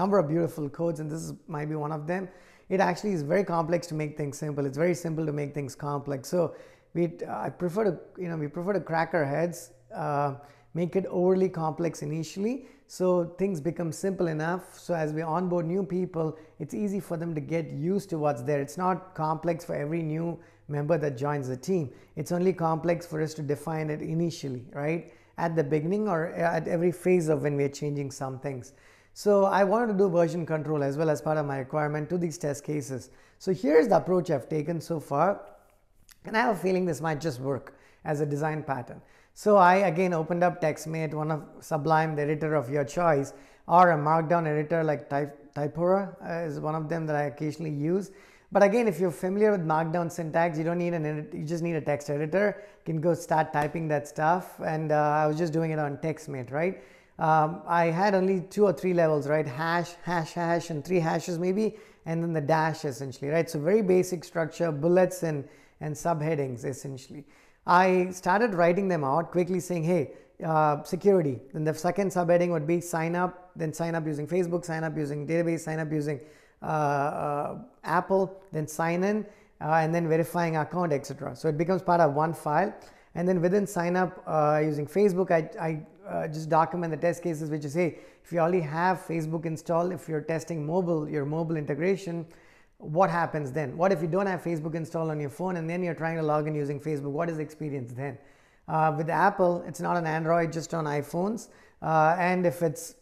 number of beautiful codes, and this is, might be one of them. It actually is very complex to make things simple. It's very simple to make things complex. So we, I prefer to, you know, we prefer to crack our heads, uh, make it overly complex initially, so things become simple enough. So as we onboard new people, it's easy for them to get used to what's there. It's not complex for every new member that joins the team. It's only complex for us to define it initially, right? At the beginning or at every phase of when we're changing some things. So I wanted to do version control as well as part of my requirement to these test cases. So here's the approach I've taken so far. And I have a feeling this might just work as a design pattern. So I again opened up TextMate, one of Sublime, the editor of your choice, or a Markdown editor like Type, Typora uh, is one of them that I occasionally use. But again, if you're familiar with Markdown syntax, you don't need an edit, you just need a text editor. You can go start typing that stuff. And uh, I was just doing it on TextMate, right? Um, I had only two or three levels, right? Hash, hash, hash, and three hashes maybe, and then the dash essentially, right? So very basic structure, bullets and, and subheadings essentially. I started writing them out quickly saying, hey, uh, security. Then the second subheading would be sign up, then sign up using Facebook, sign up using database, sign up using uh, uh, Apple, then sign in, uh, and then verifying account, etc. So it becomes part of one file. And then within sign up uh, using Facebook, I, I uh, just document the test cases, which is hey, if you already have Facebook installed, if you're testing mobile, your mobile integration, what happens then? What if you don't have Facebook installed on your phone and then you're trying to log in using Facebook? What is the experience then? Uh, with Apple, it's not on Android, just on iPhones. Uh, and if it's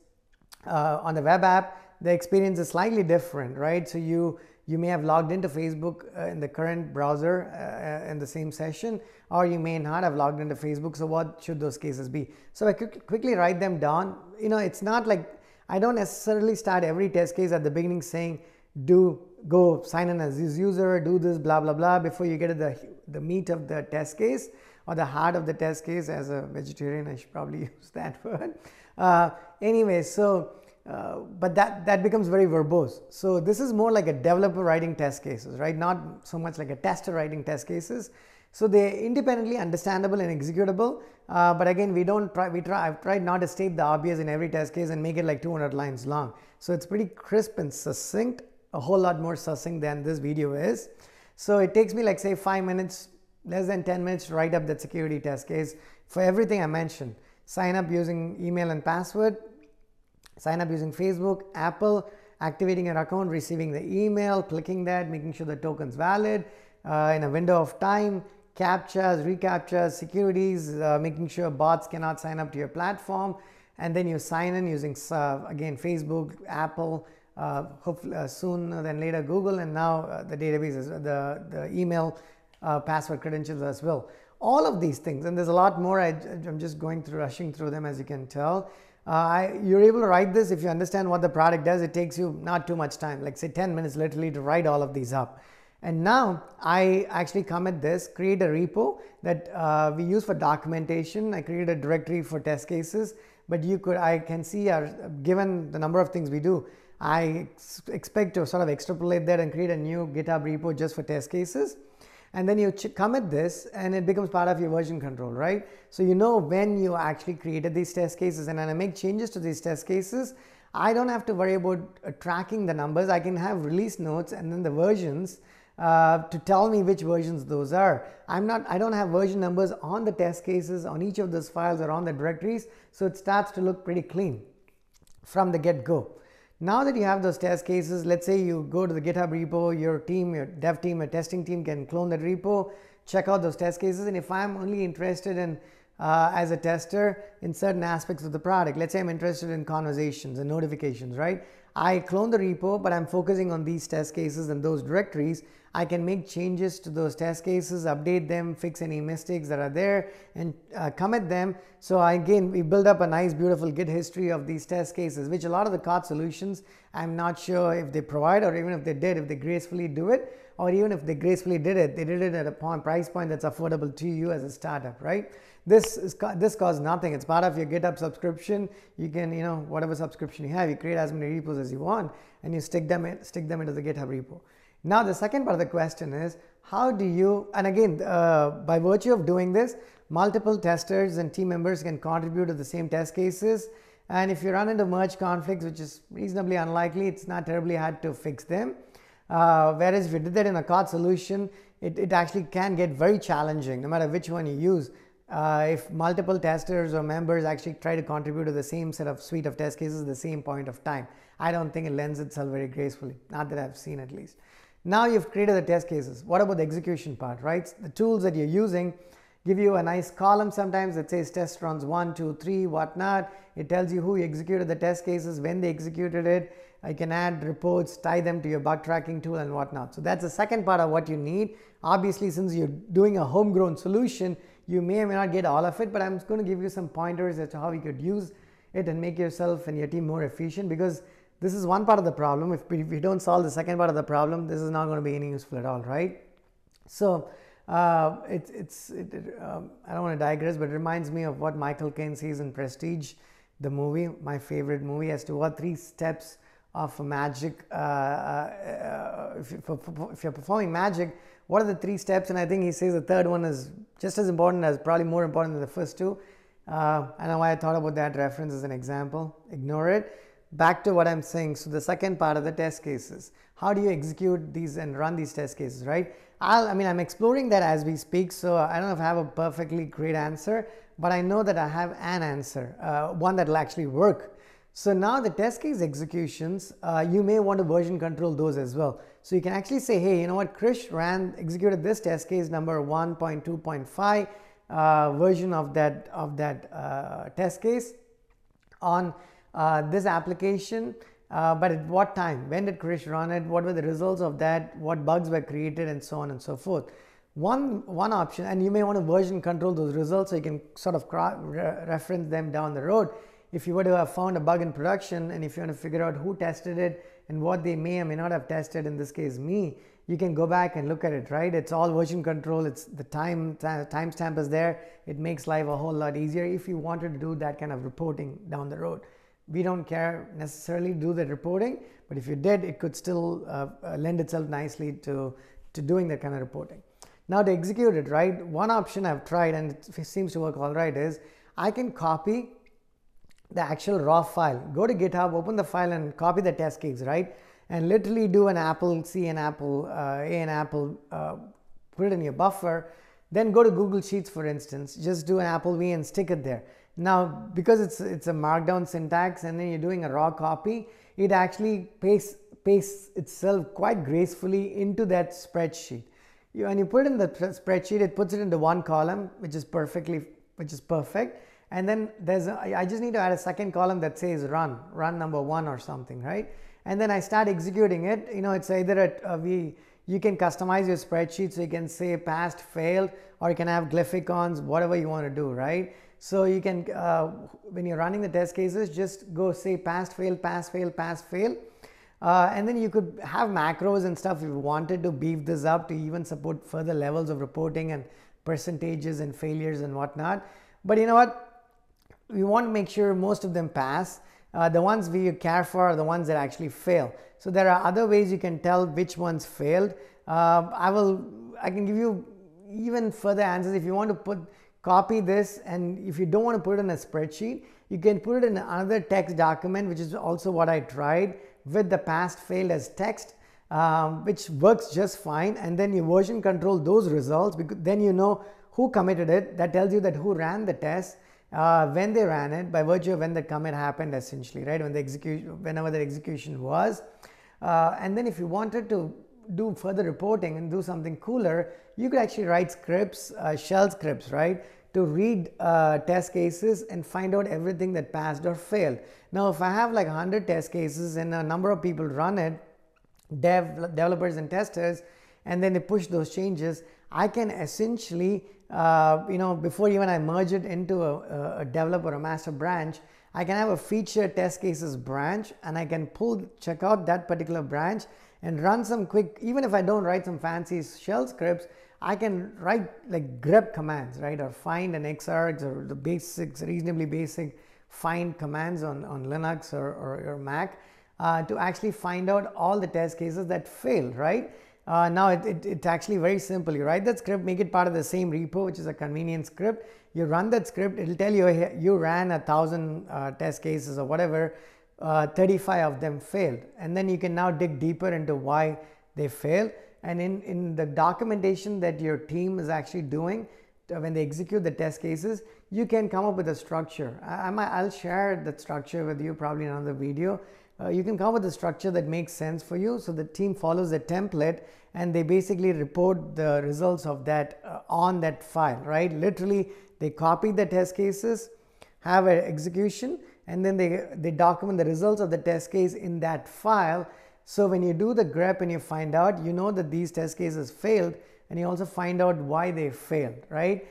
uh, on the web app, the experience is slightly different, right? So you you may have logged into Facebook uh, in the current browser uh, in the same session, or you may not have logged into Facebook. So what should those cases be? So I quick, quickly write them down. You know, it's not like I don't necessarily start every test case at the beginning saying do go sign in as this user, do this, blah, blah, blah, before you get to the, the meat of the test case or the heart of the test case. As a vegetarian, I should probably use that word. Uh, anyway, so, uh, but that, that becomes very verbose. So this is more like a developer writing test cases, right? Not so much like a tester writing test cases. So they're independently understandable and executable. Uh, but again, we don't try, we try, I've tried not to state the obvious in every test case and make it like 200 lines long. So it's pretty crisp and succinct a whole lot more succinct than this video is. So it takes me like say five minutes, less than 10 minutes to write up that security test case for everything I mentioned. Sign up using email and password, sign up using Facebook, Apple, activating your account, receiving the email, clicking that, making sure the token's valid uh, in a window of time, captchas, recaptchas, securities, uh, making sure bots cannot sign up to your platform, and then you sign in using uh, again Facebook, Apple, uh, hopefully uh, soon than later Google and now uh, the databases, the, the email password credentials as well. All of these things, and there's a lot more. I, am just going through, rushing through them as you can tell. I, you're able to write this if you understand what the product does. It takes you not too much time, like say 10 minutes literally to write all of these up. And now I actually commit this, create a repo that uh, we use for documentation. I create a directory for test cases, but you could, I can see, our, given the number of things we do, I expect to sort of extrapolate that and create a new GitHub repo just for test cases. And then you commit this and it becomes part of your version control, right? So you know when you actually created these test cases and when I make changes to these test cases, I don't have to worry about uh, tracking the numbers. I can have release notes and then the versions uh, to tell me which versions those are. I'm not, I don't have version numbers on the test cases on each of those files or on the directories. So it starts to look pretty clean from the get go. Now that you have those test cases, let's say you go to the GitHub repo, your team, your dev team, your testing team can clone that repo, check out those test cases. And if I'm only interested in, uh, as a tester, in certain aspects of the product, let's say I'm interested in conversations and notifications, right? I clone the repo, but I'm focusing on these test cases and those directories. I can make changes to those test cases, update them, fix any mistakes that are there, and uh, commit them. So again, we build up a nice, beautiful Git history of these test cases, which a lot of the COTS solutions, I'm not sure if they provide or even if they did, if they gracefully do it, or even if they gracefully did it, they did it at a price point that's affordable to you as a startup, right? This is this costs nothing. It's part of your GitHub subscription. You can, you know, whatever subscription you have, you create as many repos as you want, and you stick them in, stick them into the GitHub repo. Now, the second part of the question is how do you, and again, uh, by virtue of doing this, multiple testers and team members can contribute to the same test cases And if you run into merge conflicts, which is reasonably unlikely, it's not terribly hard to fix them. Uh, whereas if you did that in a CORD solution, it, it actually can get very challenging no matter which one you use. Uh, if multiple testers or members actually try to contribute to the same set of suite of test cases at the same point of time. I don't think it lends itself very gracefully, not that I've seen at least. Now you've created the test cases. What about the execution part, right? The tools that you're using give you a nice column sometimes that says test runs one, two, three, whatnot. It tells you who executed the test cases, when they executed it. I can add reports, tie them to your bug tracking tool and whatnot. So that's the second part of what you need. Obviously, since you're doing a homegrown solution, you may or may not get all of it, but I'm going to give you some pointers as to how you could use it and make yourself and your team more efficient because this is one part of the problem. If, if you don't solve the second part of the problem, this is not going to be any useful at all, right? So uh, it, it's, it, it, um, I don't want to digress, but it reminds me of what Michael Caine says in Prestige, the movie, my favorite movie, as to what three steps of magic, uh, uh, if, you, if you're performing magic, what are the three steps? And I think he says the third one is just as important as probably more important than the first two. Uh, I know why I thought about that reference as an example. Ignore it. Back to what I'm saying. So the second part of the test cases. How do you execute these and run these test cases, right? I'll, I mean, I'm exploring that as we speak, so I don't know if I have a perfectly great answer, but I know that I have an answer, uh, one that will actually work. So now the test case executions, uh, you may want to version control those as well. So you can actually say, hey, you know what, Krish ran, executed this test case number 1.2.5 uh, version of that, of that uh, test case on uh, this application uh, but at what time? When did Krish run it? What were the results of that? What bugs were created and so on and so forth. One, one option, and you may want to version control those results so you can sort of re reference them down the road. If you were to have found a bug in production and if you want to figure out who tested it and what they may or may not have tested, in this case me, you can go back and look at it, right? It's all version control. It's the time timestamp is there. It makes life a whole lot easier if you wanted to do that kind of reporting down the road we don't care necessarily do the reporting, but if you did, it could still uh, uh, lend itself nicely to, to doing that kind of reporting. Now to execute it, right, one option I've tried and it seems to work all right is I can copy the actual raw file. Go to GitHub, open the file and copy the test case, right? And literally do an Apple C and Apple, uh, A and Apple, uh, put it in your buffer. Then go to Google Sheets, for instance, just do an Apple V and stick it there now, because it's, it's a markdown syntax and then you're doing a raw copy, it actually pastes, pastes itself quite gracefully into that spreadsheet. You, when you put in the spreadsheet, it puts it into one column, which is perfectly, which is perfect. And then there's, a, I just need to add a second column that says run, run number one or something, right? And then I start executing it. You know, it's either a, a we, you can customize your spreadsheet so you can say passed, failed, or you can have glyphicons, whatever you want to do, right? So you can, uh, when you're running the test cases, just go say pass, fail, pass, fail, pass, fail. Uh, and then you could have macros and stuff if you wanted to beef this up to even support further levels of reporting and percentages and failures and whatnot. But you know what? We want to make sure most of them pass. Uh, the ones we care for are the ones that actually fail. So there are other ways you can tell which ones failed. Uh, I will, I can give you even further answers if you want to put copy this and if you don't want to put it in a spreadsheet you can put it in another text document which is also what I tried with the past failed as text um, which works just fine and then you version control those results because then you know who committed it that tells you that who ran the test uh, when they ran it by virtue of when the commit happened essentially right? When the execution whenever the execution was. Uh, and then if you wanted to do further reporting and do something cooler, you could actually write scripts, uh, shell scripts, right, to read uh, test cases and find out everything that passed or failed. Now, if I have like 100 test cases and a number of people run it, dev, developers and testers, and then they push those changes, I can essentially, uh, you know, before even I merge it into a, a developer, a master branch, I can have a feature test cases branch and I can pull, check out that particular branch and run some quick, even if I don't write some fancy shell scripts, I can write like grep commands, right? Or find an xargs or the basics, reasonably basic find commands on, on Linux or, or, or Mac uh, to actually find out all the test cases that failed, right? Uh, now it, it, it's actually very simple. You write that script, make it part of the same repo, which is a convenient script. You run that script, it'll tell you you ran a thousand uh, test cases or whatever, uh, 35 of them failed. And then you can now dig deeper into why they failed. And in, in the documentation that your team is actually doing, uh, when they execute the test cases, you can come up with a structure. I, will share that structure with you probably in another video. Uh, you can come with a structure that makes sense for you. So the team follows the template and they basically report the results of that uh, on that file, right? Literally, they copy the test cases, have an execution, and then they, they document the results of the test case in that file. So when you do the grep and you find out, you know that these test cases failed, and you also find out why they failed, right?